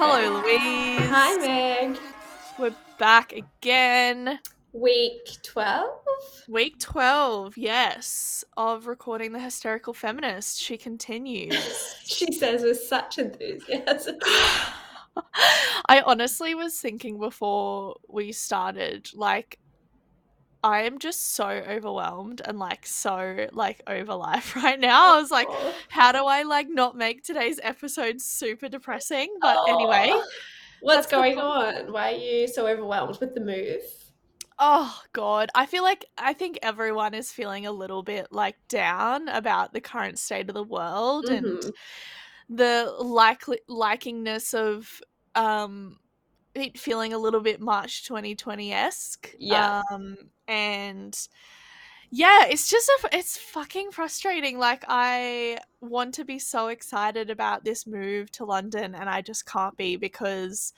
Hello, Louise. Hi, Meg. We're back again. Week 12? Week 12, yes, of recording The Hysterical Feminist. She continues. she says with such enthusiasm. I honestly was thinking before we started, like, I am just so overwhelmed and like so like over life right now. I was like, Oh. how do I like not make today's episode super depressing? But Oh. anyway, What's going on? Why are you so overwhelmed with the move? oh god, I feel like I think everyone is feeling a little bit like down about the current state of the world and Mhm. the likely likingness of um it feeling a little bit March 2020 esque. Yeah. Um and yeah, it's just a, it's fucking frustrating. Like I want to be so excited about this move to London and I just can't be because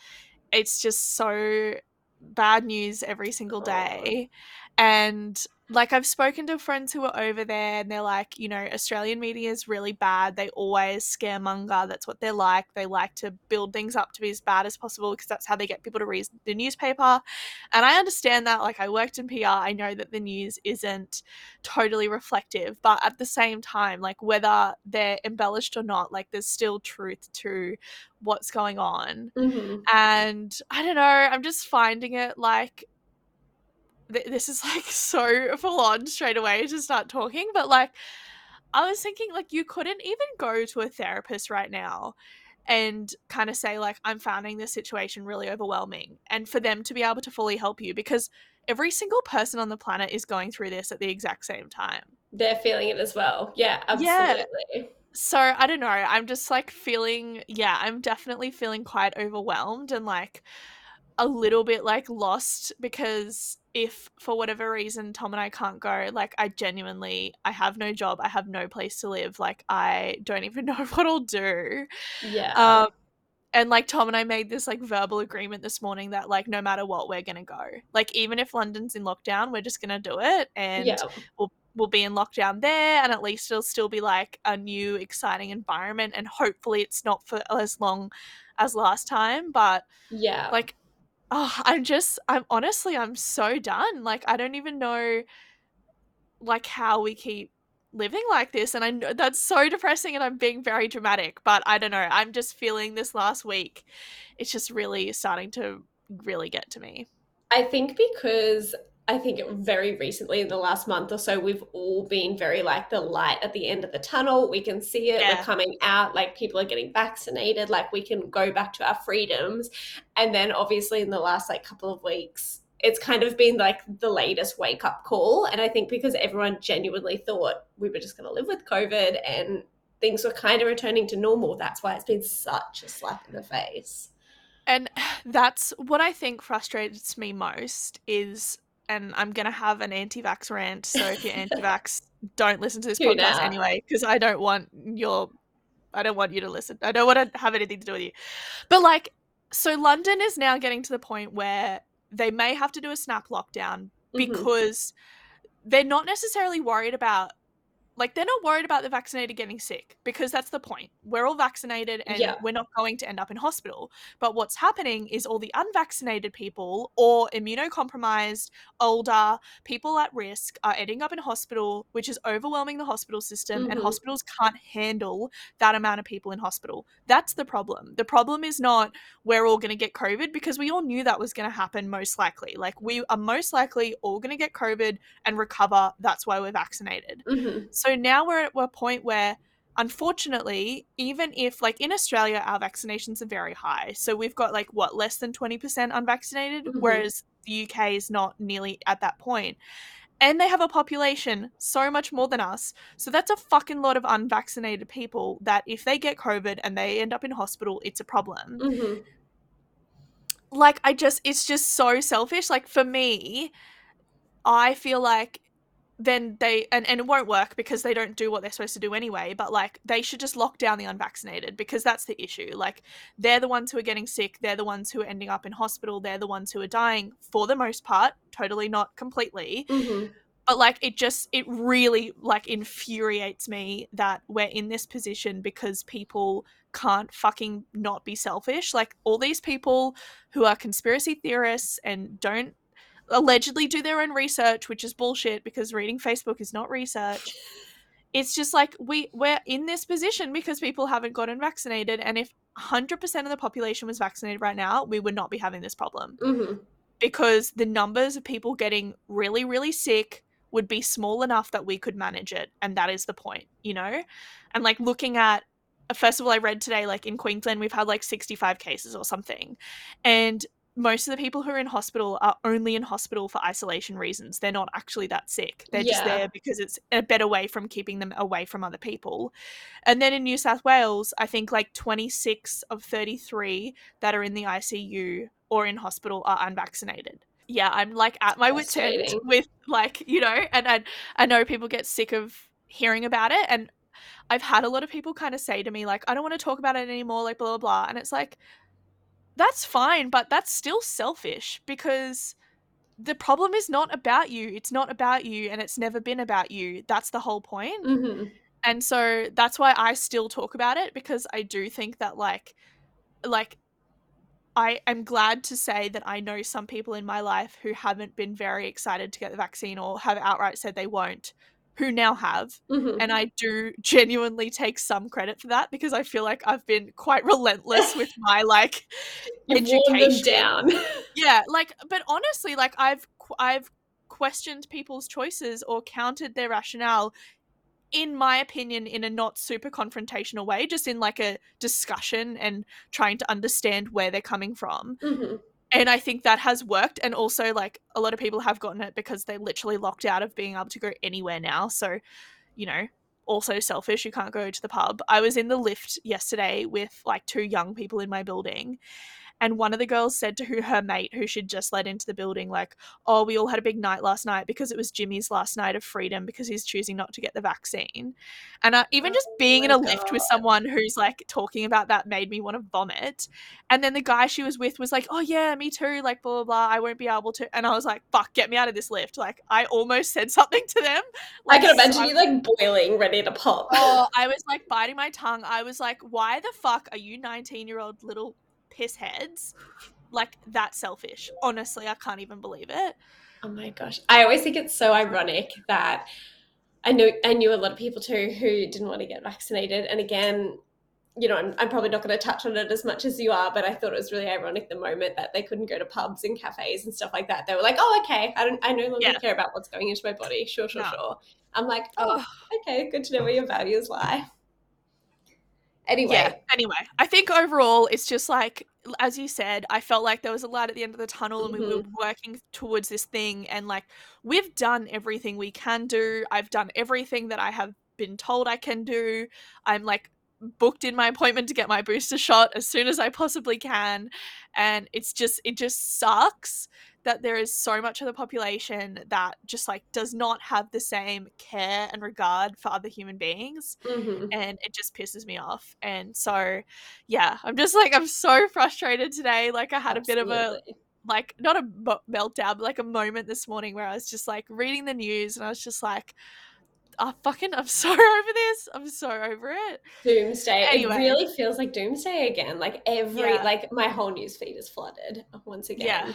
it's just so bad news every single day. And like I've spoken to friends who are over there and they're like, you know, Australian media is really bad. They always scaremonger. That's what they're like. They like to build things up to be as bad as possible because that's how they get people to read the newspaper. And I understand that. Like I worked in PR. I know that the news isn't totally reflective, but at the same time, like whether they're embellished or not, like there's still truth to what's going on Mhm. and I don't know, I'm just finding it like th- this is like so full on straight away to start talking, but like I was thinking like you couldn't even go to a therapist right now and kind of say like I'm finding this situation really overwhelming and for them to be able to fully help you because every single person on the planet is going through this at the exact same time. They're feeling it as well. Yeah, Yeah. absolutely. So I don't know. I'm just like feeling, yeah, I'm definitely feeling quite overwhelmed and like a little bit like lost because if for whatever reason Tom and I can't go, like I genuinely, I have no job, I have no place to live, like I don't even know what I'll do. Yeah. Um, and like Tom and I made this like verbal agreement this morning that like no matter what, we're gonna go. Like even if London's in lockdown, we're just gonna do it, and yeah. we'll we'll be in lockdown there and at least it'll still be like a new exciting environment and hopefully it's not for as long as last time but Yeah. like oh i'm just i'm honestly i'm so done like i don't even know like how we keep living like this and i know that's so depressing and i'm being very dramatic but i don't know i'm just feeling this last week it's just really starting to really get to me. I think because I think very recently in the last month or so, we've all been very like the light at the end of the tunnel. We can see it. Yeah. We're coming out. Like people are getting vaccinated. Like we can go back to our freedoms. And then obviously in the last like couple of weeks, it's kind of been like the latest wake up call. And I think because everyone genuinely thought we were just going to live with COVID and things were kind of returning to normal, that's why it's been such a slap in the face. And that's what I think frustrates me most is, and I'm gonna have an anti-vax rant. So if you're anti-vax, don't listen to this Tune podcast out. anyway, because I don't want your, I don't want you to listen. I don't want to have anything to do with you. But like, so London is now getting to the point where they may have to do a snap lockdown Mhm. because they're not necessarily worried about like they're not worried about the vaccinated getting sick because that's the point. We're all vaccinated and Yeah. we're not going to end up in hospital. But what's happening is all the unvaccinated people or immunocompromised, older, people at risk are ending up in hospital, which is overwhelming the hospital system and Mhm. hospitals can't handle that amount of people in hospital. That's the problem. The problem is not we're all going to get COVID because we all knew that was going to happen most likely. Like we are most likely all going to get COVID and recover. That's why we're vaccinated. Mhm. So now we're at a point where, unfortunately, even if, like in Australia, our vaccinations are very high. So we've got like what, less than 20% unvaccinated, Mhm. whereas the UK is not nearly at that point. And they have a population so much more than us. So that's a fucking lot of unvaccinated people that if they get COVID and they end up in hospital, it's a problem Mhm. like I just it's just so selfish. Like for me, I feel like then they and, and it won't work because they don't do what they're supposed to do anyway, but like they should just lock down the unvaccinated because that's the issue. Like they're the ones who are getting sick, they're the ones who are ending up in hospital, they're the ones who are dying for the most part, totally not completely. Mhm. but like it just it really like infuriates me that we're in this position because people can't fucking not be selfish like all these people who are conspiracy theorists and don't allegedly do their own research which is bullshit because reading facebook is not research. It's just like we we're in this position because people haven't gotten vaccinated and if 100% of the population was vaccinated right now we would not be having this problem. Hmm because the numbers of people getting really really sick would be small enough that we could manage it and that is the point you know? And like looking at a all, i read today like in queensland we've had like 65 cases or something. And most of the people who are in hospital are only in hospital for isolation reasons. They're not actually that sick. They're just there because it's a better way from keeping them away from other people. And then in new south wales i think like 26 of 33 that are in the icu or in hospital are unvaccinated. Yeah i'm like at my wit's end with like you know and I, I know people get sick of hearing about it and i've had a lot of people kind of say to me like i don't want to talk about it anymore like blah blah blah and it's like that's fine but that's still selfish because the problem is not about you it's not about you and it's never been about you that's the whole point. Hmm and so that's why I still talk about it because I do think that like like I am glad to say that I know some people in my life who haven't been very excited to get the vaccine or have outright said they won't who now have hmm and I do genuinely take some credit for that because I feel like I've been quite relentless with my like education. down. yeah like but honestly like i've i've questioned people's choices or countered their rationale in my opinion in a not super confrontational way just in like a discussion and trying to understand where they're coming from hmm and i think that has worked and also like a lot of people have gotten it because they're literally locked out of being able to go anywhere now so you know also selfish you can't go to the pub. I was in the lift yesterday with like two young people in my building and one of the girls said to who her mate who she'd just let into the building like oh we all had a big night last night because it was jimmy's last night of freedom because he's choosing not to get the vaccine and uh, even just Oh being in my a lift with someone who's like talking about that made me want to vomit and then the guy she was with was like oh yeah me too like blah blah blah i won't be able to and i was like fuck get me out of this lift like i almost said something to them I like can imagine so- you like boiling, ready to pop. Oh, I was like biting my tongue. I was like, why the fuck are you 19 year old little piss heads like that selfish? Honestly, I can't even believe it. Oh my gosh. I always think it's so ironic that I know I knew a lot of people too who didn't want to get vaccinated. And again, you know, I'm, I'm probably not going to touch on it as much as you are, but I thought it was really ironic the moment that they couldn't go to pubs and cafes and stuff like that. They were like, "Oh, okay, I don't, I no longer Yeah. care about what's going into my body. Sure, sure, No. sure." I'm like, "Oh, okay, good to know where your values lie." Anyway, Yeah. Anyway, I think overall it's just like as you said, I felt like there was a light at the end of the tunnel and we were mm-hmm. working towards this thing and like we've done everything we can do. I've done everything that I have been told I can do. I'm like booked in my appointment to get my booster shot as soon as I possibly can. And it's just it just sucks that there is so much of the population that just like does not have the same care and regard for other human beings mhm. and it just pisses me off. And so, yeah, I'm just like I'm so frustrated today. Like I had a bit of a like not a meltdown, but like a moment this morning where I was just like reading the news and I was just like, oh, fucking, I'm so over this. I'm so over it. Doomsday. Anyway. It really feels like doomsday again. Like every Yeah. like my whole news feed is flooded once again. Yeah.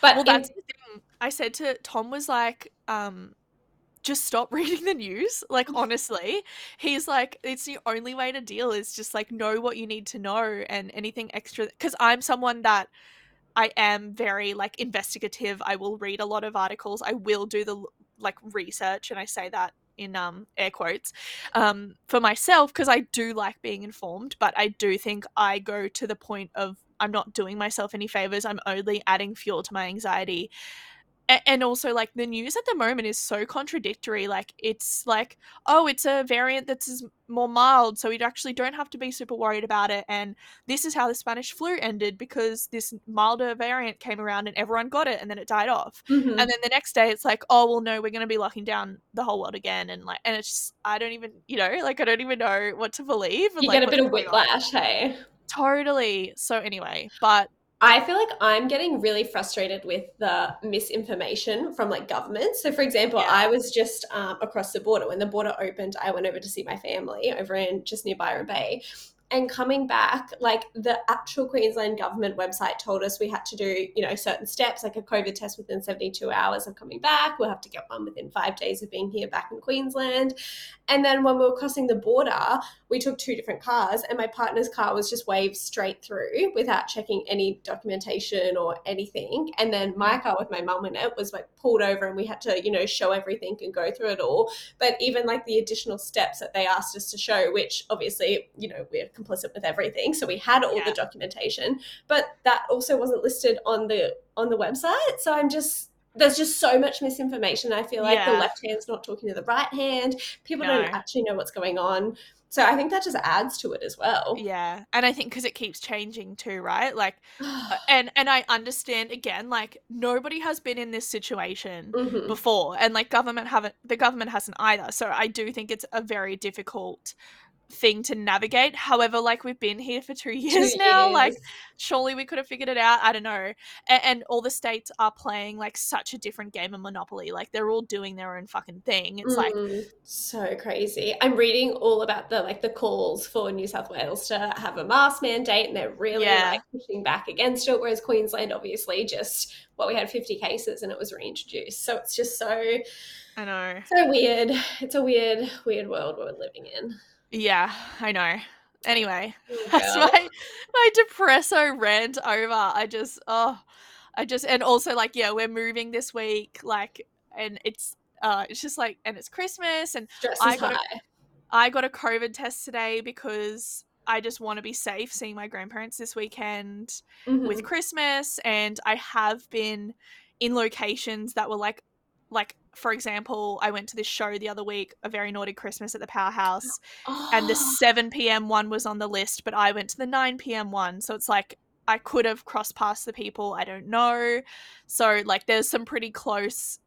But Well, in- that's the thing. I said to Tom was like, um, just stop reading the news. Like honestly, he's like, it's the only way to deal is just like know what you need to know and anything extra. Because I'm someone that I am very like investigative. I will read a lot of articles. I will do the like research, and I say that in um air quotes um for myself because I do like being informed. But I do think I go to the point of I'm not doing myself any favors. I'm only adding fuel to my anxiety. A- And also, like the news at the moment is so contradictory. Like it's like, oh, it's a variant that's is more mild, so we actually don't have to be super worried about it. And this is how the Spanish flu ended because this milder variant came around and everyone got it, and then it died off. Mhm. And then the next day, it's like, oh well, no, we're going to be locking down the whole world again, and like, and it's just, I don't even, you know, like I don't even know what to believe. and, you like, get a bit of whiplash, hey. Totally. So anyway, but I feel like I'm getting really frustrated with the misinformation from like government. So, for example, Yeah. I was just um, across the border. When the border opened, I went over to see my family over in just near Byron Bay. And coming back, like the actual Queensland government website told us we had to do, you know, certain steps, like a COVID test within 72 hours of coming back. We'll have to get one within five days of being here back in Queensland. And then when we were crossing the border, we took two different cars, and my partner's car was just waved straight through without checking any documentation or anything. And then my car with my mum in it was like pulled over, and we had to, you know, show everything and go through it all. But even like the additional steps that they asked us to show, which obviously, you know, we're complicit with everything, so we had all Yeah. the documentation, but that also wasn't listed on the on the website. So I'm just there's just so much misinformation. I feel like the left hand's not talking to the right hand. People No. don't actually know what's going on. So I think that just adds to it as well. Yeah. And I think because it keeps changing too, right? Like, uh, and and I understand again, like nobody has been in this situation Mhm. before, and like government haven't, the government hasn't either. So I do think it's a very difficult thing to navigate. However, like we've been here for two years Two now, like surely we could have figured it out. I don't know. And, and all the states are playing like such a different game of Monopoly. Like they're all doing their own fucking thing. It's like, Mm, so crazy. I'm reading all about the like the calls for New South Wales to have a mask mandate, and they're really Yeah. like pushing back against it. Whereas Queensland, obviously, just well, we had 50 cases and it was reintroduced. So it's just so I know. so weird. It's a weird, weird world we're living in. Yeah, I know. Anyway, that's girl. my my depresso rant over. I just oh, I just and also like yeah, we're moving this week, like, and it's uh, it's just like and it's Christmas and Stress I got a- high. I got a COVID test today because I just want to be safe seeing my grandparents this weekend with Mhm. Christmas and I have been in locations that were like like for example, I went to this show the other week, A Very Naughty Christmas at the Powerhouse, and the Oh, 7 p.m. one was on the list, but I went to the 9 p.m. one. So it's like I could have crossed past the people. I don't know. So, like, there's some pretty close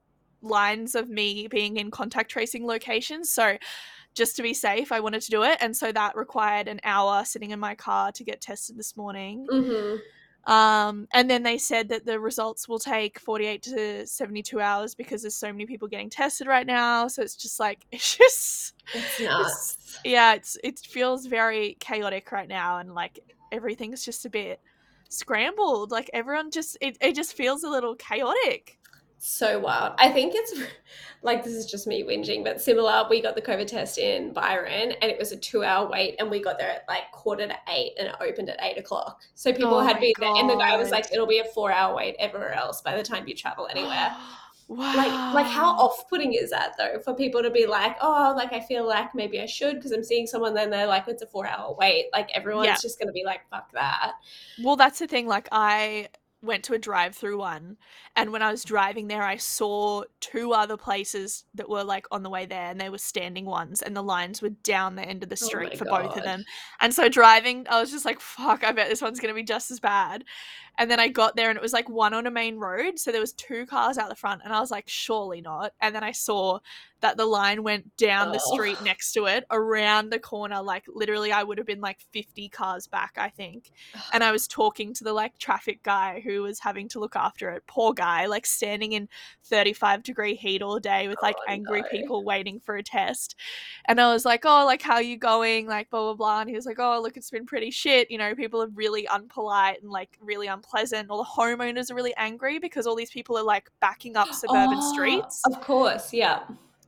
lines of me being in contact tracing locations. So, just to be safe, I wanted to do it. And so that required an hour sitting in my car to get tested this morning. mhm. Um, and then they said that the results will take 48 to 72 hours because there's so many people getting tested right now. So it's just like, it's just It's nuts. yeah it's it feels very chaotic right now and like everything's just a bit scrambled like everyone just it, it just feels a little chaotic So wild. I think it's like this is just me whinging, but similar. We got the COVID test in Byron and it was a two hour wait, and we got there at like quarter to eight and it opened at eight o'clock. So people Oh had been there, and the guy was like, it'll be a four hour wait everywhere else by the time you travel anywhere. wow like like how off putting is that though for people to be like oh like I feel like maybe I should because I'm seeing someone then they're like it's a four hour wait like everyone's Yeah. just gonna be like fuck that well that's the thing like i went to a drive through one and when i was driving there i saw two other places that were like on the way there and they were standing ones and the lines were down the end of the Oh street my for both of them. and so driving i was just like fuck i bet this one's going to be just as bad and then i got there and it was like one on a main road so there was two cars out the front and i was like surely not and then i saw that the line went down the Oh. street next to it around the corner like literally i would have been like 50 cars back i think and I was talking to the like traffic guy who was having to look after it. Poor guy, like standing in 35 degree heat all day with like Oh, angry no. people waiting for a test. And I was like, Oh, like how you going? Like blah blah blah. And he was like, Oh, look, it's been pretty shit. You know, people are really unpolite and like really unpleasant. All the homeowners are really angry because all these people are like backing up suburban Oh, streets of course yeah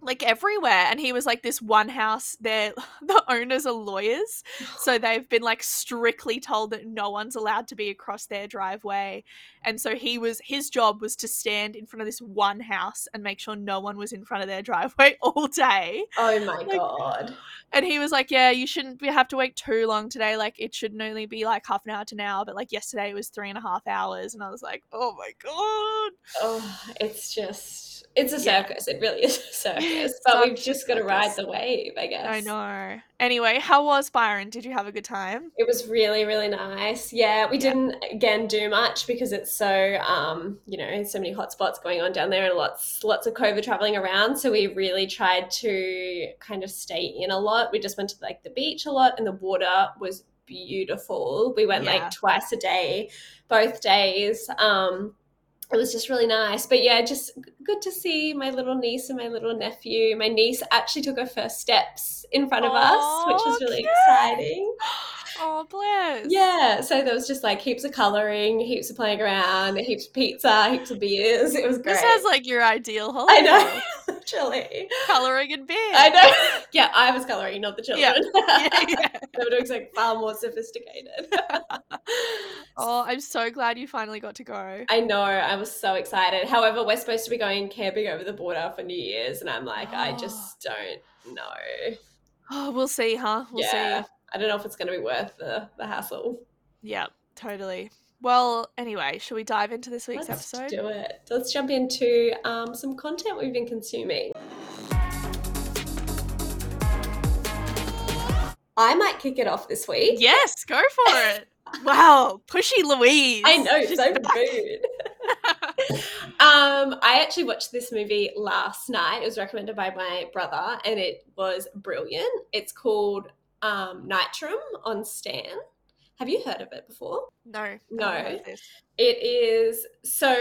like everywhere and he was like this one house there the owners are lawyers so they've been like strictly told that no one's allowed to be across their driveway and so he was his job was to stand in front of this one house and make sure no one was in front of their driveway all day oh my Like- god. and he was like yeah you shouldn't be, have to wait too long today like it shouldn't only be like half an hour to now but like yesterday it was three and a half hours and i was like oh my god. Oh it's just it's a Yeah. circus it really is a circus but we've just got to ride the wave I guess i know anyway how was byron did you have a good time It was really, really nice. Yeah, we Yeah. didn't again do much because it's so um, you know, so many hotspots going on down there and lots lots of COVID traveling around. So we really tried to kind of stay in a lot. We just went to like the beach a lot and the water was beautiful. We went Yeah. like twice a day, both days. Um, it was just really nice. But yeah, just good to see my little niece and my little nephew. My niece actually took her first steps in front of us, which was really cute. exciting. Oh, bless. Yeah, so there was just like heaps of colouring, heaps of playing around, heaps of pizza, heaps of beers. It was great. This sounds like your ideal holiday. I know, literally. Colouring and beer. I know. Yeah, I was colouring, not the Yeah. children. Yeah, yeah. they were doing something far more sophisticated. Oh, I'm so glad you finally got to go. I know, I was so excited. However, we're supposed to be going camping over the border for New Year's, and I'm like, I Oh. just don't know. Oh, we'll see, huh? We'll yeah, see. I don't know if it's going to be worth the, the hassle. Yeah, totally. Well, anyway, shall we dive into this week's Let's episode? do it. Let's jump into um, some content we've been consuming. I might kick it off this week. Yes, go for it. wow, pushy Louise. I know, She's so back. rude. um, I actually watched this movie last night. It was recommended by my brother, and it was brilliant. It's called um, Nitram on Stan. Have you heard of it before? no, No. haven't heard of this. It is so.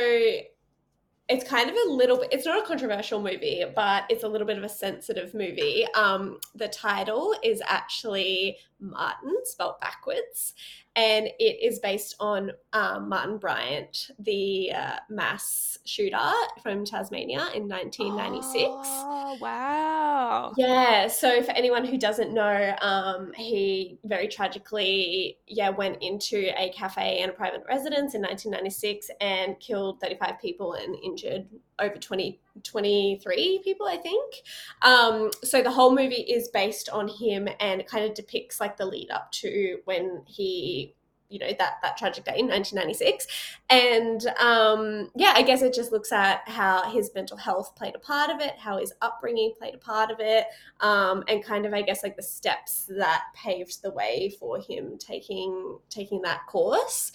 It's kind of a little bit. It's not a controversial movie, but it's a little bit of a sensitive movie. Um, the title is actually Martin, spelled backwards, and it is based on um, Martin Bryant, the uh, mass shooter from Tasmania in 1996. Oh, wow. Yeah, so for anyone who doesn't know, um, he very tragically, yeah, went into a cafe and a private residence in 1996 and killed 35 people and injured over 20, 23 people, I think. Um, so the whole movie is based on him and it kind of depicts like the lead up to when he you know that that tragic day in 1996 and um yeah i guess it just looks at how his mental health played a part of it how his upbringing played a part of it um and kind of i guess like the steps that paved the way for him taking taking that course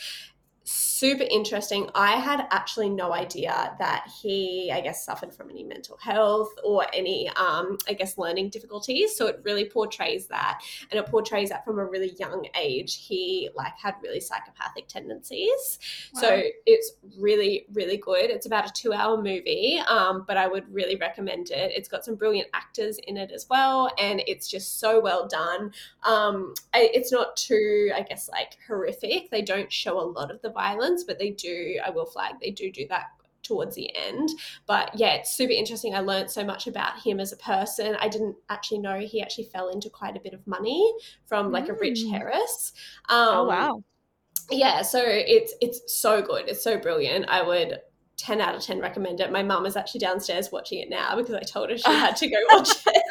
super interesting. I had actually no idea that he i guess suffered from any mental health or any um i guess learning difficulties. So it really portrays that and it portrays that from a really young age he like had really psychopathic tendencies. So it's really really good. It's about a two hour movie um, but i would really recommend it. It's got some brilliant actors in it as well and it's just so well done. Um, it's not too i guess like horrific. They don't show a lot of the violence but they do i will flag they do do that towards the end. But yeah it's super interesting. I learned so much about him as a person. I didn't actually know he actually fell into quite a bit of money from like a rich Mm. heiress um, Oh, wow. yeah so it's it's so good. It's so brilliant. I would 10 out of 10 recommend it. My mum is actually downstairs watching it now because i told her she had to go watch it.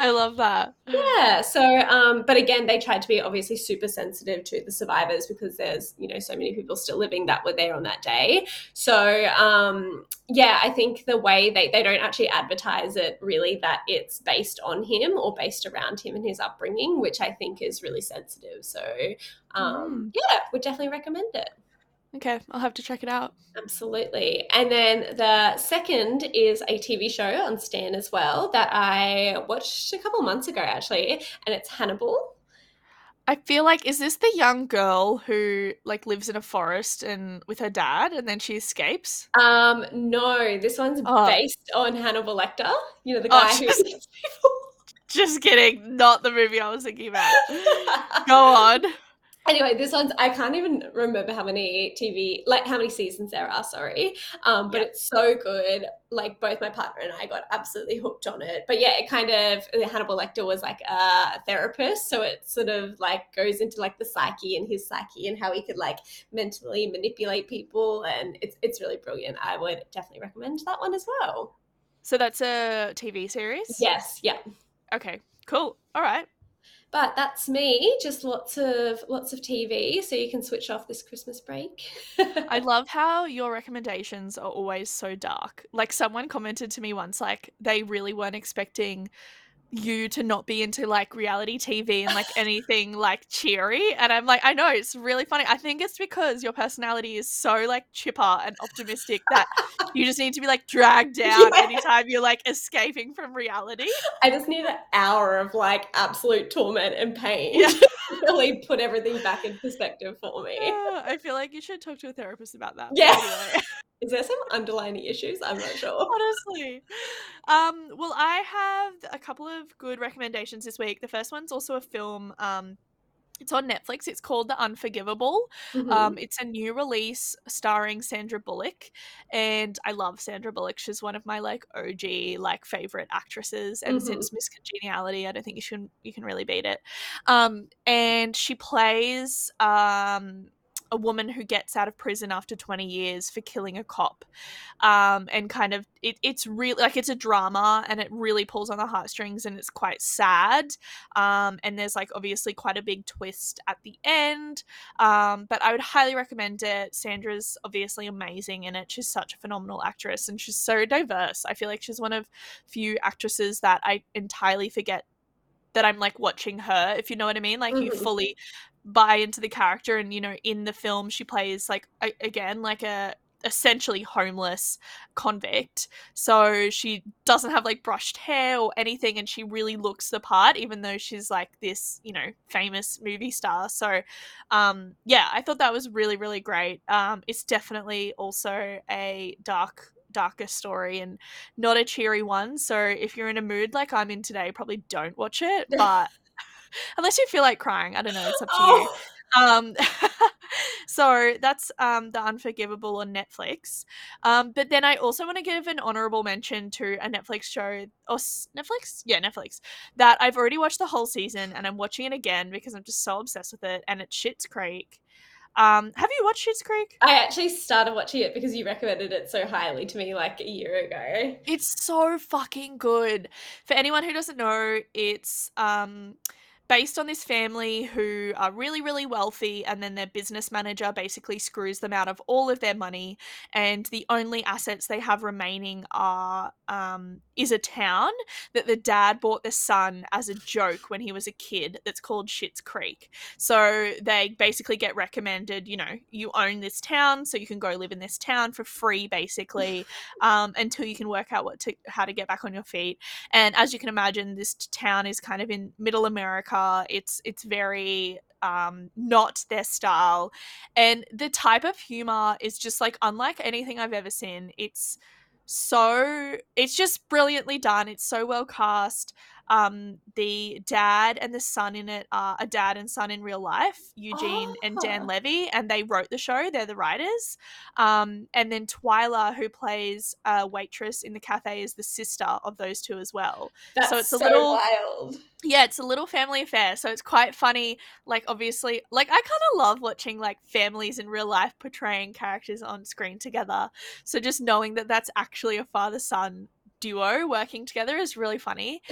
I love that. yeah so um but again they tried to be obviously super sensitive to the survivors because there's you know so many people still living that were there on that day. So um yeah i think the way they they don't actually advertise it really that it's based on him or based around him and his upbringing which i think is really sensitive. So um yeah would definitely recommend it Okay, I'll have to check it out. Absolutely. And then the second is a TV show on Stan as well that I watched a couple months ago actually, and it's Hannibal. I feel like is this the young girl who like lives in a forest and with her dad and then she escapes? Um, no, this one's Oh. based on Hannibal Lecter. You know the Oh, guy who just-. Just kidding, not the movie I was thinking about. Go on. Anyway, this one's I can't even remember how many TV like how many seasons there are, sorry. Um, but Yeah. it's so good. Like both my partner and I got absolutely hooked on it. But yeah, it kind of Hannibal Lecter was like a therapist, so it sort of like goes into like the psyche and his psyche and how he could like mentally manipulate people and it's it's really brilliant. I would definitely recommend that one as well. So that's a TV series? Yes, yeah. Okay, cool. All right. But that's me, just lots of lots of TV so you can switch off this Christmas break. I love how your recommendations are always so dark. Like someone commented to me once like they really weren't expecting you to not be into like reality TV and like anything like cheery. And I'm like, I know it's really funny. I think it's because your personality is so like chipper and optimistic that you just need to be like dragged down Yeah. anytime you're like escaping from reality. I just need an hour of like absolute torment and pain Yeah. to really put everything back in perspective for me. I feel like you should talk to a therapist about that. Yeah. Is there some underlying issues? I'm not sure. Honestly. Um, well, I have a couple of good recommendations this week. The first one's also a film. Um, it's on Netflix. It's called The Unforgivable. Mhm. Um, it's a new release starring Sandra Bullock, and I love Sandra Bullock. She's one of my like OG like favorite actresses, and Mhm. since Miss Congeniality, I don't think you should you can really beat it. Um, and she plays um a woman who gets out of prison after 20 years for killing a cop um and kind of it, it's really like it's a drama and it really pulls on the heartstrings and it's quite sad um and there's like obviously quite a big twist at the end um but i would highly recommend it. Sandra's obviously amazing in it. She's such a phenomenal actress and she's so diverse. I feel like she's one of few actresses that i entirely forget that i'm like watching her if you know what i mean like you Mhm. fully buy into the character and you know in the film she plays like a, again like a essentially homeless convict. So she doesn't have like brushed hair or anything and she really looks the part even though she's like this you know famous movie star. So um yeah i thought that was really really great. Um it's definitely also a dark darker story and not a cheery one. So if you're in a mood like i'm in today probably don't watch it but unless you feel like crying i don't know it's up to you. Oh, um so that's um the unforgivable on netflix. Um but then i also want to give an honorable mention to a netflix show or netflix? Yeah netflix that i've already watched the whole season and i'm watching it again because i'm just so obsessed with it and it's Schitt's creek. Um have you watched Schitt's creek? I actually started watching it because you recommended it so highly to me like a year ago. It's so fucking good. For anyone who doesn't know, it's um based on this family who are really really wealthy and then their business manager basically screws them out of all of their money and the only assets they have remaining are um is a town that the dad bought the son as a joke when he was a kid that's called Schitt's Creek. So they basically get recommended, you know, you own this town so you can go live in this town for free basically um, until you can work out what to how to get back on your feet. And as you can imagine, this town is kind of in middle America. It's it's very um, not their style, and the type of humor is just like unlike anything I've ever seen. It's so it's just brilliantly done. It's so well cast. Um, the dad and the son in it are a dad and son in real life, Eugene and Dan Ah. Levy, and they wrote the show. They're the writers. Um, and then Twyla, who plays a waitress in the cafe, is the sister of those two as well. That's So it's a so little- wild. Yeah, it's a little family affair, so it's quite funny. Like, obviously, like I kind of love watching like families in real life portraying characters on screen together. So just knowing that that's actually a father son duo working together is really funny.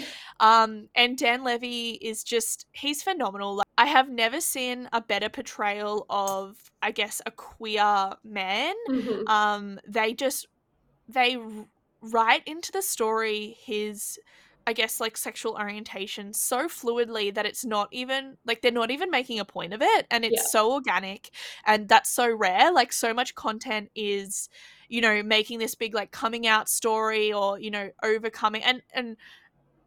Um, and Dan Levy is just he's phenomenal. Like, I have never seen a better portrayal of, I guess, a queer man Mhm. um they just they write into the story his i guess like sexual orientation so fluidly that it's not even like they're not even making a point of it and it's Yeah. so organic and that's so rare like so much content is you know making this big like coming out story or you know overcoming and and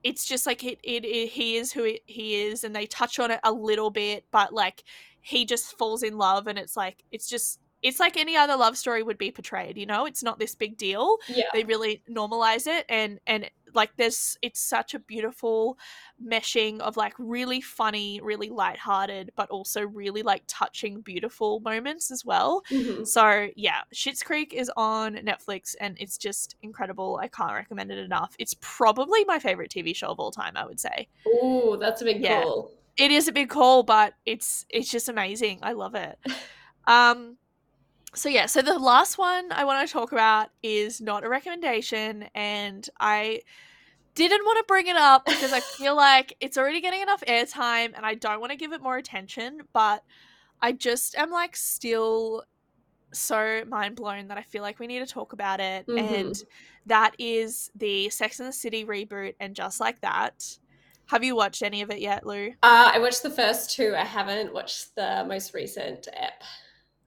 it's just like it, it, it he is who it, he is and they touch on it a little bit but like he just falls in love and it's like it's just it's like any other love story would be portrayed you know it's not this big deal Yeah. they really normalize it and and like there's it's such a beautiful meshing of like really funny really lighthearted but also really like touching beautiful moments as well Mhm. so yeah, Schitt's Creek is on Netflix and it's just incredible. I can't recommend it enough. It's probably my favorite TV show of all time, I would say. oh that's a big Yeah. call. It is a big call, but it's it's just amazing. I love it. Um so yeah, so the last one I want to talk about is not a recommendation and I didn't want to bring it up because I feel like it's already getting enough airtime and I don't want to give it more attention, but I just am like still so mind blown that I feel like we need to talk about it. Mhm. And that is the Sex and the City reboot and just like that. Have you watched any of it yet, Lou? Uh, I watched the first two. I haven't watched the most recent ep.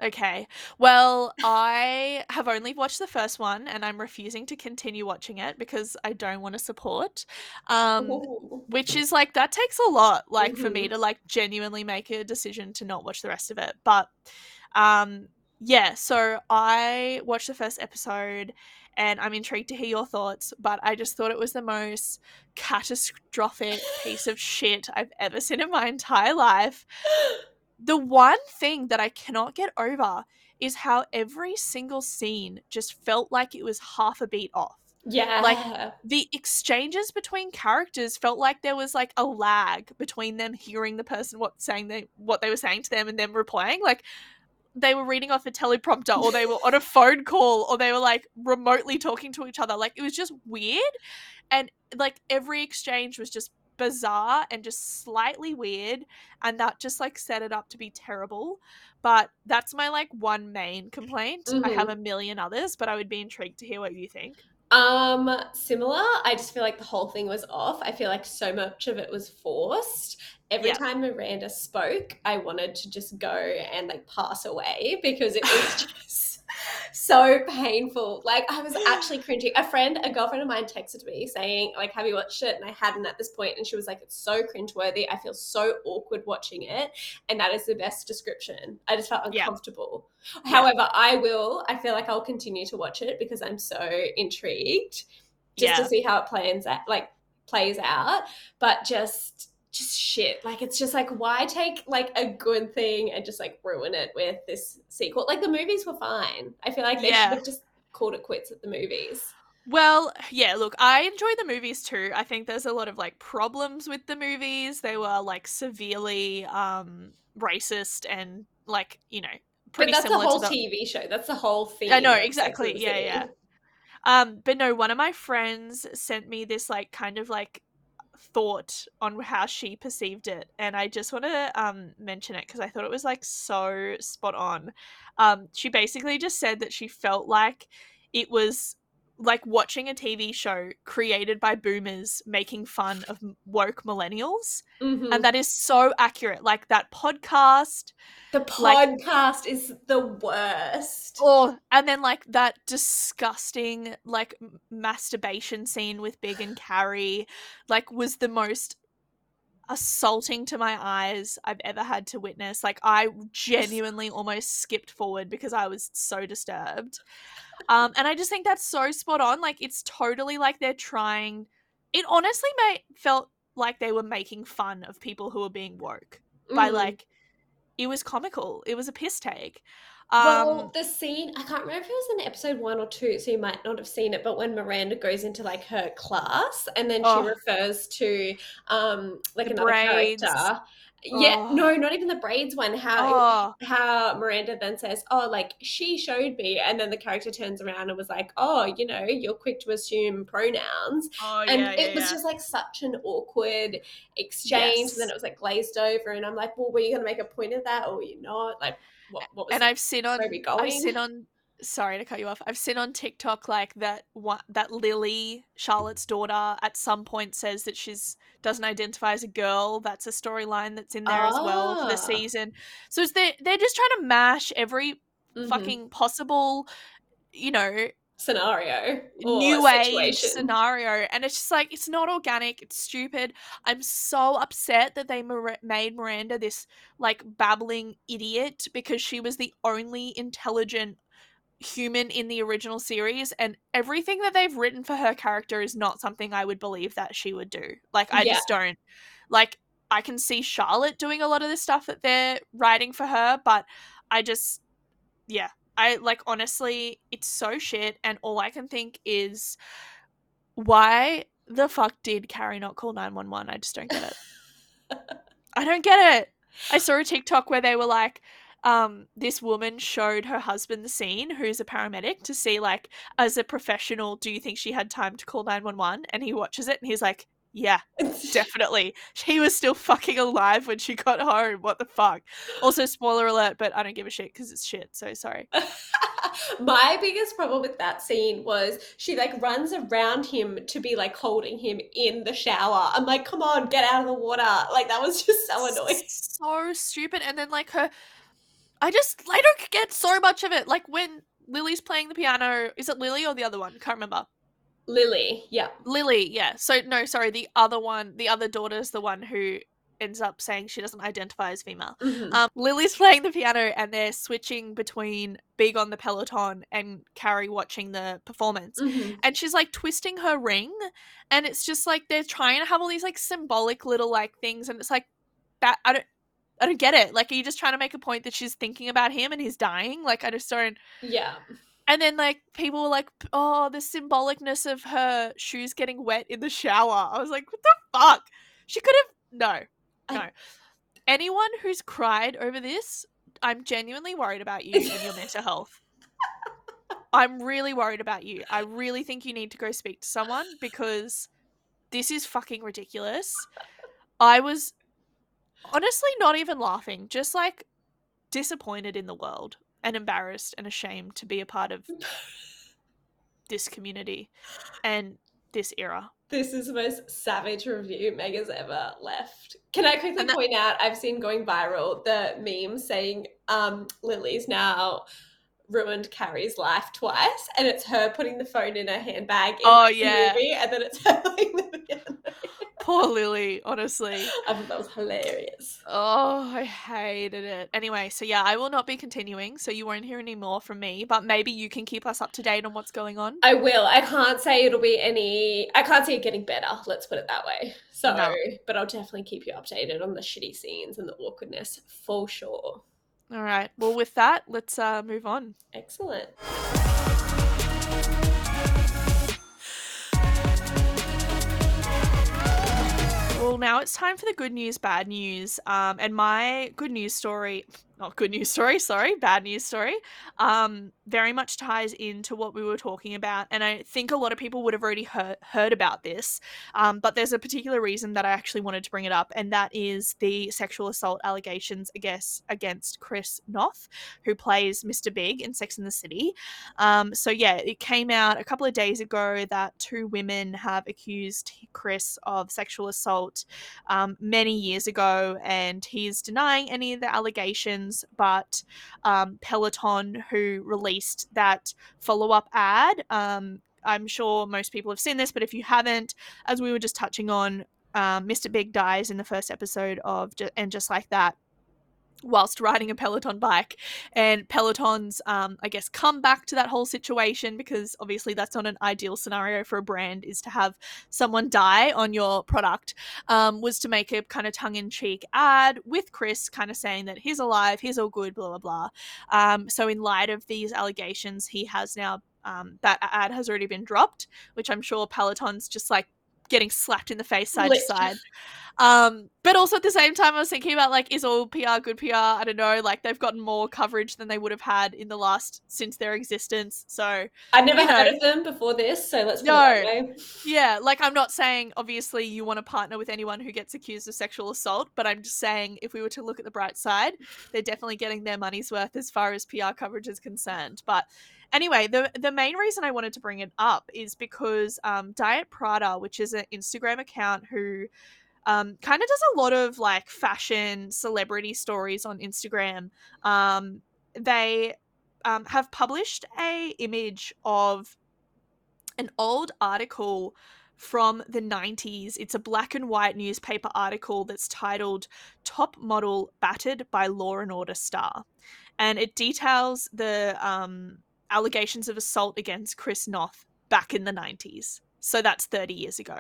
Okay. Well, I have only watched the first one and I'm refusing to continue watching it because I don't want to support. Um Ooh. which is like that takes a lot like for me Mhm. to like genuinely make a decision to not watch the rest of it. But um yeah, so I watched the first episode and I'm intrigued to hear your thoughts, but I just thought it was the most catastrophic piece of shit I've ever seen in my entire life the one thing that I cannot get over is how every single scene just felt like it was half a beat off. Yeah. Like the exchanges between characters felt like there was like a lag between them hearing the person what saying they what they were saying to them and them replying. Like they were reading off a teleprompter or they were on a phone call or they were like remotely talking to each other. Like it was just weird. And like every exchange was just bizarre and just slightly weird and that just like set it up to be terrible but that's my like one main complaint i have a million others but i would be intrigued to hear what you think Um, similar. I just feel like the whole thing was off. I feel like so much of it was forced. Every Yeah. time Miranda spoke, I wanted to just go and like pass away because it was just so painful. Like I was actually cringing. A friend, a girlfriend of mine texted me saying, like, have you watched it? And I hadn't at this point. and she was like, It's so cringeworthy. I feel so awkward watching it. And that is the best description. I just felt uncomfortable. Yeah. However, I will. I feel like I'll continue to watch it because I'm so intrigued just Yeah. to see how it plans out, like plays out. But just just shit. Like it's just like why take like a good thing and just like ruin it with this sequel? Like the movies were fine. I feel like they Yeah. should have just called it quits at the movies. Well, yeah, look, I enjoy the movies too. I think there's a lot of like problems with the movies. They were like severely um racist and like, you know, pretty but that's the similar whole to the TV show. That's the whole thing. I know, exactly. Yeah, yeah. Um, but no, one of my friends sent me this like kind of like thought on how she perceived it, and I just want to um mention it because I thought it was like so spot on. Um, she basically just said that she felt like it was like watching a TV show created by boomers making fun of woke millennials, Mhm. and that is so accurate. Like that podcast, the like- podcast is the worst. Oh, and then like that disgusting like masturbation scene with Big and Carrie, like was the most assaulting to my eyes I've ever had to witness. Like I genuinely almost skipped forward because I was so disturbed. Um, and I just think that's so spot on. Like it's totally like they're trying. It honestly made felt like they were making fun of people who were being woke by Mhm. like. It was comical. It was a piss take. Um, well, the scene, I can't remember if it was in episode one or two, so you might not have seen it, but when Miranda goes into like her class and then Oh. she refers to um like another braids. character. Yeah, Oh. no, not even the braids one. How oh, how Miranda then says, Oh, like she showed me, and then the character turns around and was like, Oh, you know, you're quick to assume pronouns. oh, and yeah, it yeah, was yeah. just like such an awkward exchange. And then it was like glazed over, and I'm like, Well, were you gonna make a point of that or were you not? Like what, what and it? I've seen on where are we I've seen on sorry to cut you off. I've seen on TikTok like that one that Lily, Charlotte's daughter, at some point says that she's doesn't identify as a girl. That's a storyline that's in there as well for Ah. the season. So it's they they're just trying to mash every Mhm. fucking possible, you know, scenario or new age situation. scenario and it's just like it's not organic it's stupid i'm so upset that they Mir- made miranda this like babbling idiot because she was the only intelligent human in the original series and everything that they've written for her character is not something i would believe that she would do like i Yeah. just don't like i can see charlotte doing a lot of the stuff that they're writing for her but i just yeah I like honestly, it's so shit, and all I can think is why the fuck did Carrie not call 911? I just don't get it. I don't get it. I saw a TikTok where they were like, um, this woman showed her husband the scene, who's a paramedic, to see like, as a professional, do you think she had time to call 911? And he watches it and he's like, yeah, definitely. He was still fucking alive when she got home. What the fuck? Also, spoiler alert, but I don't give a shit because it's shit. So sorry. My biggest problem with that scene was she like runs around him to be like holding him in the shower. I'm like, come on, get out of the water. Like that was just so annoying. So stupid. And then like her I just I don't get so much of it. Like when Lily's playing the piano, is it Lily or the other one? Can't remember. Lily, yeah. Lily, yeah. So no, sorry, the other one, the other daughter is the one who ends up saying she doesn't identify as female. Mhm. Um, Lily's playing the piano and they're switching between Big on the Peloton and Carrie watching the performance. Mhm. And she's like twisting her ring, and it's just like they're trying to have all these like symbolic little like things, and it's like that I don't I don't get it. Like, are you just trying to make a point that she's thinking about him and he's dying? Like, I just don't. Yeah. And then like people were like, "Oh, the symbolicness of her shoes getting wet in the shower." I was like, "What the fuck?" She could have no, no. I- Anyone who's cried over this, I'm genuinely worried about you and your mental health. I'm really worried about you. I really think you need to go speak to someone because this is fucking ridiculous. I was honestly not even laughing, just like disappointed in the world and embarrassed and ashamed to be a part of this community and this era. This is the most savage review Meg has ever left. Can I quickly that- point out I've seen going viral the meme saying um Lily's now ruined Carrie's life twice and it's her putting the phone in her handbag in Oh, the yeah. movie and then it's her playing the piano. Poor Lily, honestly. I thought that was hilarious. Oh, I hated it. Anyway, so yeah, I will not be continuing, so you won't hear any more from me, but maybe you can keep us up to date on what's going on. I will. I can't say it'll be any. I can't see it getting better. Let's put it that way. So, No. but I'll definitely keep you updated on the shitty scenes and the awkwardness for sure. All right. Well, with that, let's uh, move on. Excellent. Well, now it's time for the good news, bad news. Um, and my good news story, not good news story, sorry, bad news story, um, very much ties into what we were talking about. And I think a lot of people would have already heard, heard about this. Um, but there's a particular reason that I actually wanted to bring it up, and that is the sexual assault allegations against, against Chris Noth, who plays Mr. Big in Sex in the City. Um, so yeah, it came out a couple of days ago that two women have accused Chris of sexual assault um, many years ago, and he's denying any of the allegations. But um, Peloton, who released that follow-up ad, um, I'm sure most people have seen this, but if you haven't, as we were just touching on, um, Mr. Big dies in the first episode of, and just like that, whilst riding a Peloton bike. And Peloton's, um, I guess, come back to that whole situation because obviously that's not an ideal scenario for a brand is to have someone die on your product. Um, was to make a kind of tongue in cheek ad with Chris, kind of saying that he's alive, he's all good, blah blah blah. Um, so in light of these allegations, he has now um, that ad has already been dropped, which I'm sure Peloton's just like getting slapped in the face side Lit- to side. Um, but also at the same time, I was thinking about like, is all PR good PR? I don't know. Like they've gotten more coverage than they would have had in the last since their existence. So I've never heard know. of them before this, so let's No. it that way. yeah, like I'm not saying obviously you want to partner with anyone who gets accused of sexual assault, but I'm just saying if we were to look at the bright side, they're definitely getting their money's worth as far as PR coverage is concerned. But anyway, the the main reason I wanted to bring it up is because um, Diet Prada, which is an Instagram account who um, kind of does a lot of like fashion celebrity stories on Instagram. Um, they um, have published a image of an old article from the 90s. It's a black and white newspaper article that's titled Top Model Battered by Law and Order Star. And it details the um, allegations of assault against Chris Noth back in the 90s. So that's 30 years ago.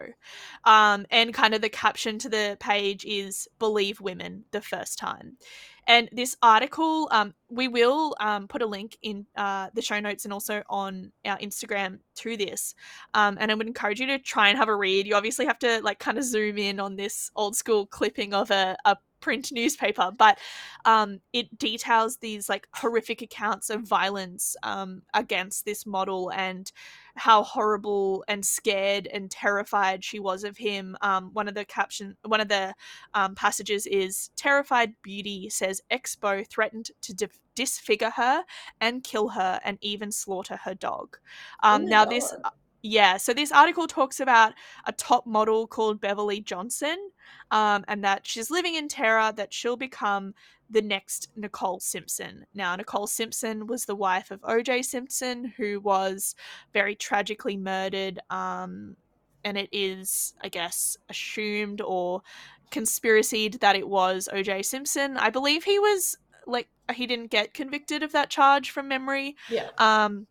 Um, and kind of the caption to the page is Believe Women the First Time. And this article, um, we will um, put a link in uh, the show notes and also on our Instagram to this. Um, and I would encourage you to try and have a read. You obviously have to like kind of zoom in on this old school clipping of a, a print newspaper, but um, it details these like horrific accounts of violence um, against this model and how horrible and scared and terrified she was of him. Um, one of the caption, one of the um, passages is terrified beauty says Expo threatened to dif- disfigure her and kill her and even slaughter her dog. Um, Oh now this. Yeah, so this article talks about a top model called Beverly Johnson, um, and that she's living in terror that she'll become the next Nicole Simpson. Now, Nicole Simpson was the wife of OJ Simpson, who was very tragically murdered. Um, and it is, I guess, assumed or conspiracied that it was OJ Simpson. I believe he was like he didn't get convicted of that charge from memory. Yeah. Um,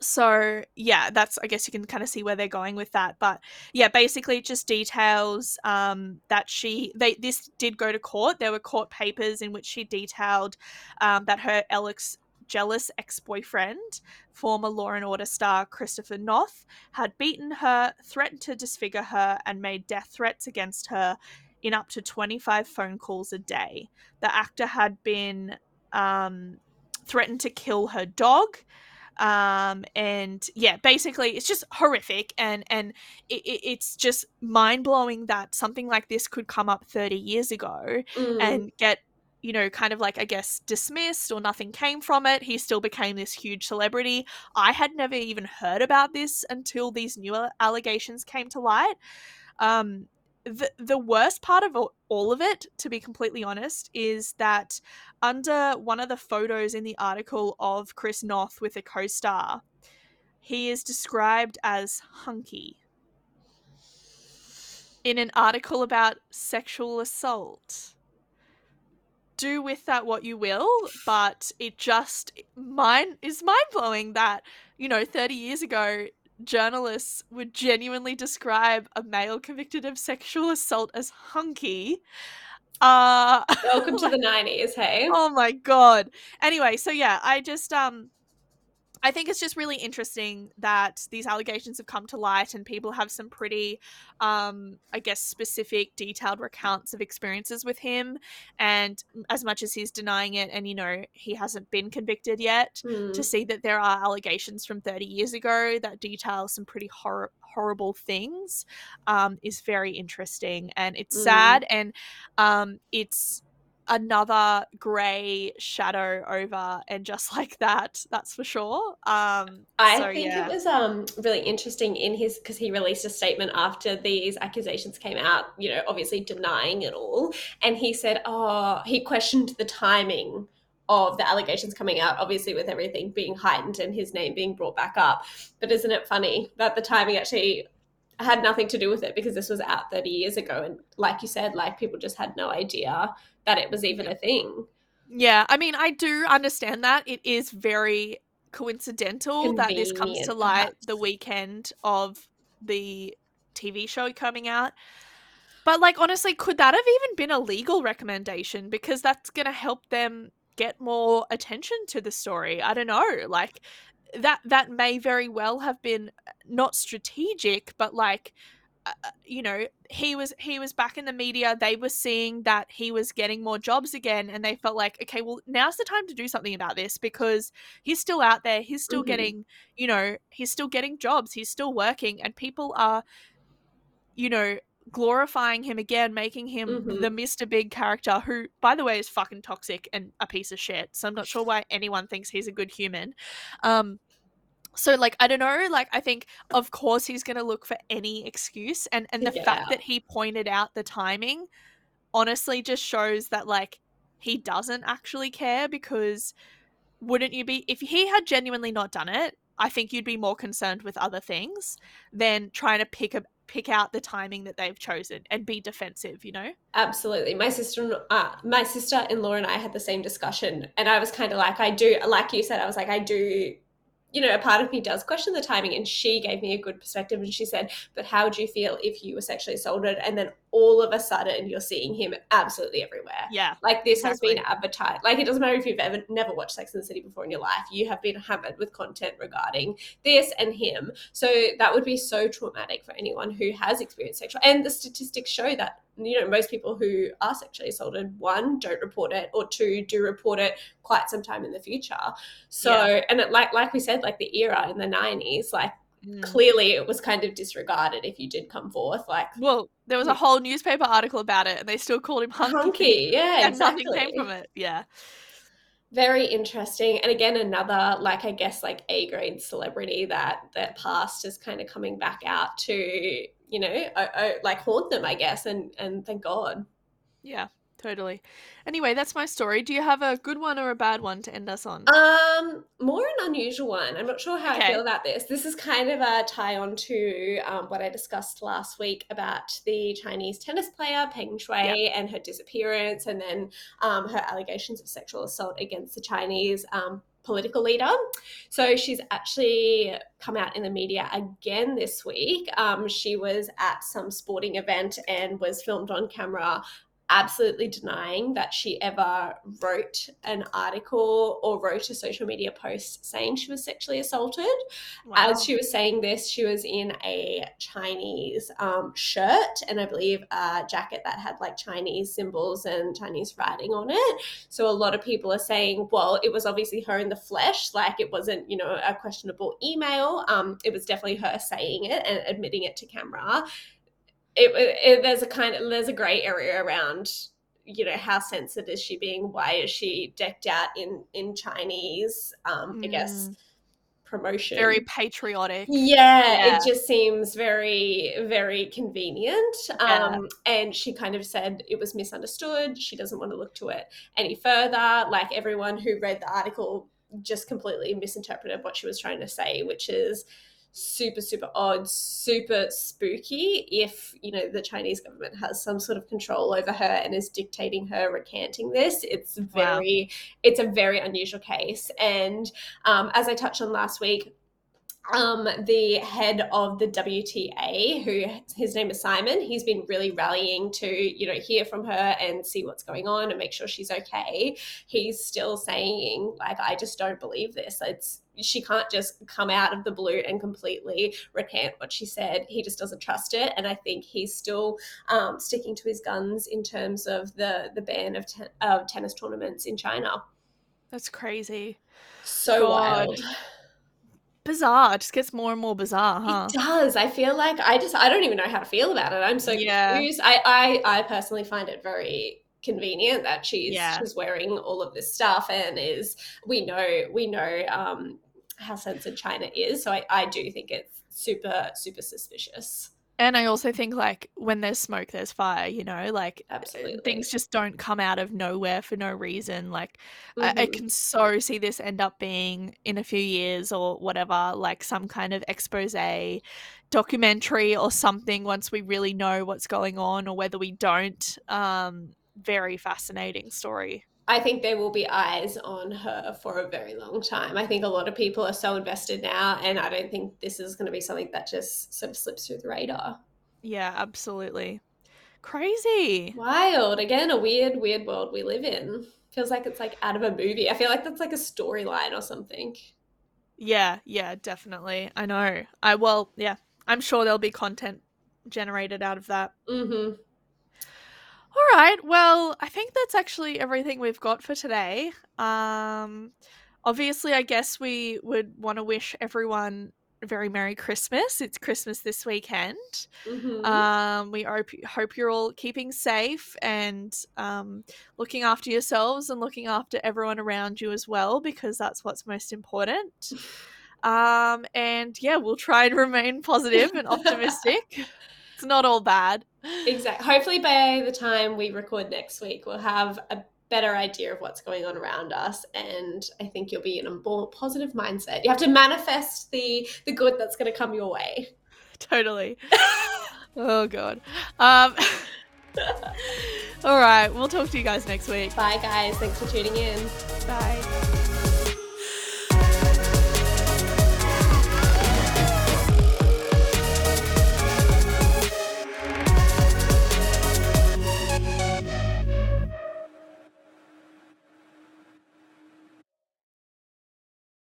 so yeah that's i guess you can kind of see where they're going with that but yeah basically it just details um, that she they this did go to court. There were court papers in which she detailed um, that her alex jealous ex-boyfriend former law and order star christopher noth had beaten her threatened to disfigure her and made death threats against her in up to 25 phone calls a day. The actor had been um, threatened to kill her dog um and yeah basically it's just horrific and and it, it, it's just mind-blowing that something like this could come up 30 years ago Mm. and get you know kind of like i guess dismissed or nothing came from it. He still became this huge celebrity. I had never even heard about this until these new allegations came to light. Um the, the worst part of all- of it to be completely honest is that under one of the photos in the article of chris noth with a co-star he is described as hunky. In an article about sexual assault. Do with that what you will but it just mine is mind-blowing that you know 30 years ago journalists would genuinely describe a male convicted of sexual assault as hunky uh Welcome to the 90s, hey? oh my god anyway so yeah i just um i think it's just really interesting that these allegations have come to light and people have some pretty um i guess specific detailed recounts of experiences with him and as much as he's denying it and you know he hasn't been convicted yet Mm. to see that there are allegations from 30 years ago that detail some pretty hor- horrible things um, is very interesting and it's Mm. sad and um, it's another grey shadow over and just like that that's for sure um I so, think yeah. it was um really interesting in his because he released a statement after these accusations came out, you know, obviously denying it all. And he said, Oh, he questioned the timing of the allegations coming out, obviously with everything being heightened and his name being brought back up. But isn't it funny that the timing actually had nothing to do with it because this was out 30 years ago and like you said, like people just had no idea that it was even a thing. Yeah, I mean, I do understand that. It is very coincidental that this comes to light the weekend of the TV show coming out. But, like, honestly, could that have even been a legal recommendation? Because that's going to help them get more attention to the story. I don't know. Like, that that may very well have been uh, not strategic, but like uh, you know he was he was back in the media they were seeing that he was getting more jobs again and they felt like okay well now's the time to do something about this because he's still out there he's still Mhm. getting you know he's still getting jobs he's still working and people are you know glorifying him again making him Mhm. the mr big character who by the way is fucking toxic and a piece of shit so i'm not sure why anyone thinks he's a good human um so like i don't know like i think of course he's going to look for any excuse and and the get fact that he pointed out the timing honestly just shows that like he doesn't actually care because wouldn't you be if he had genuinely not done it i think you'd be more concerned with other things than trying to pick a pick out the timing that they've chosen and be defensive you know Absolutely. My sister, uh, my sister-in-law and I had the same discussion, and I was kind of like, I do, like you said, I was like, I do, you know, a part of me does question the timing, and she gave me a good perspective, and she said, but how would you feel if you were sexually assaulted, and then all of a sudden you're seeing him absolutely everywhere? yeah Like this has been advertised. Like it doesn't matter if you've ever never watched Sex and the City before in your life. You have been hammered with content regarding this and him. So that would be so traumatic for anyone who has experienced sexual. And the statistics show that you know most people who are sexually assaulted one don't report it or two do report it quite some time in the future. So Yeah. and it, like like we said, like the era in the nineties, like mm. clearly it was kind of disregarded if you did come forth. Like, well, there was a whole newspaper article about it, and they still called him hunky. hunky yeah, and exactly. nothing came from it. Yeah. Very interesting, and again, another like I guess like A grade celebrity that that past is kind of coming back out to you know like haunt them, I guess, and and thank God. Yeah, Totally. Anyway, that's my story. Do you have a good one or a bad one to end us on? Um, more an unusual one. I'm not sure how okay. I feel about this. This is kind of a tie on to um, what I discussed last week about the Chinese tennis player Peng Shuai yep. and her disappearance, and then um, her allegations of sexual assault against the Chinese um, political leader. So she's actually come out in the media again this week. Um, she was at some sporting event and was filmed on camera absolutely denying that she ever wrote an article or wrote a social media post saying she was sexually assaulted. Wow. As she was saying this, she was in a Chinese um, shirt and I believe a jacket that had like Chinese symbols and Chinese writing on it. So a lot of people are saying, well, it was obviously her in the flesh, like it wasn't, you know, a questionable email. Um, it was definitely her saying it and admitting it to camera it, it, there's a kind of there's a gray area around you know how censored is she being why is she decked out in in chinese um mm. i guess mm. promotion very patriotic yeah, yeah, it just seems very very convenient yeah. um and she kind of said it was misunderstood she doesn't want to look to it any further like everyone who read the article just completely misinterpreted what she was trying to say which is super super odd super spooky if you know the chinese government has some sort of control over her and is dictating her recanting this it's very wow. it's a very unusual case and um, as i touched on last week um, the head of the WTA, who his name is Simon, he's been really rallying to, you know, hear from her and see what's going on and make sure she's okay. He's still saying, like, I just don't believe this. It's she can't just come out of the blue and completely recant what she said. He just doesn't trust it, and I think he's still um, sticking to his guns in terms of the the ban of, te- of tennis tournaments in China. That's crazy. So God. wild bizarre. It just gets more and more bizarre, huh? It does. I feel like I just I don't even know how to feel about it. I'm so yeah. confused. I, I I personally find it very convenient that she's yeah. she's wearing all of this stuff and is we know we know um how censored China is. So I, I do think it's super, super suspicious. And I also think like when there's smoke, there's fire. You know, like uh, Absolutely. things just don't come out of nowhere for no reason. Like mm-hmm. I, I, mm-hmm. can so see this end up being in a few years or whatever, like some kind of expose documentary or something. Once we really know what's going on, or whether we don't. Um, very fascinating story. I think there will be eyes on her for a very long time. I think a lot of people are so invested now, and I don't think this is going to be something that just sort of slips through the radar. Yeah, absolutely. Crazy. Wild. Again, a weird, weird world we live in. Feels like it's like out of a movie. I feel like that's like a storyline or something. Yeah, yeah, definitely. I know. I well, yeah. I'm sure there'll be content generated out of that. Mm-hmm. All right. Well, I think that's actually everything we've got for today. Um, obviously, I guess we would want to wish everyone a very Merry Christmas. It's Christmas this weekend. Mm-hmm. Um, we hope, hope you're all keeping safe and um, looking after yourselves and looking after everyone around you as well, because that's what's most important. Um, and yeah, we'll try and remain positive and optimistic. it's not all bad. Exactly. Hopefully, by the time we record next week, we'll have a better idea of what's going on around us and i think you'll be in a more positive mindset. You have to manifest the the good that's going to come your way. Totally. Oh god. Um all right. We'll talk to you guys next week. Bye guys. Thanks for tuning in. Bye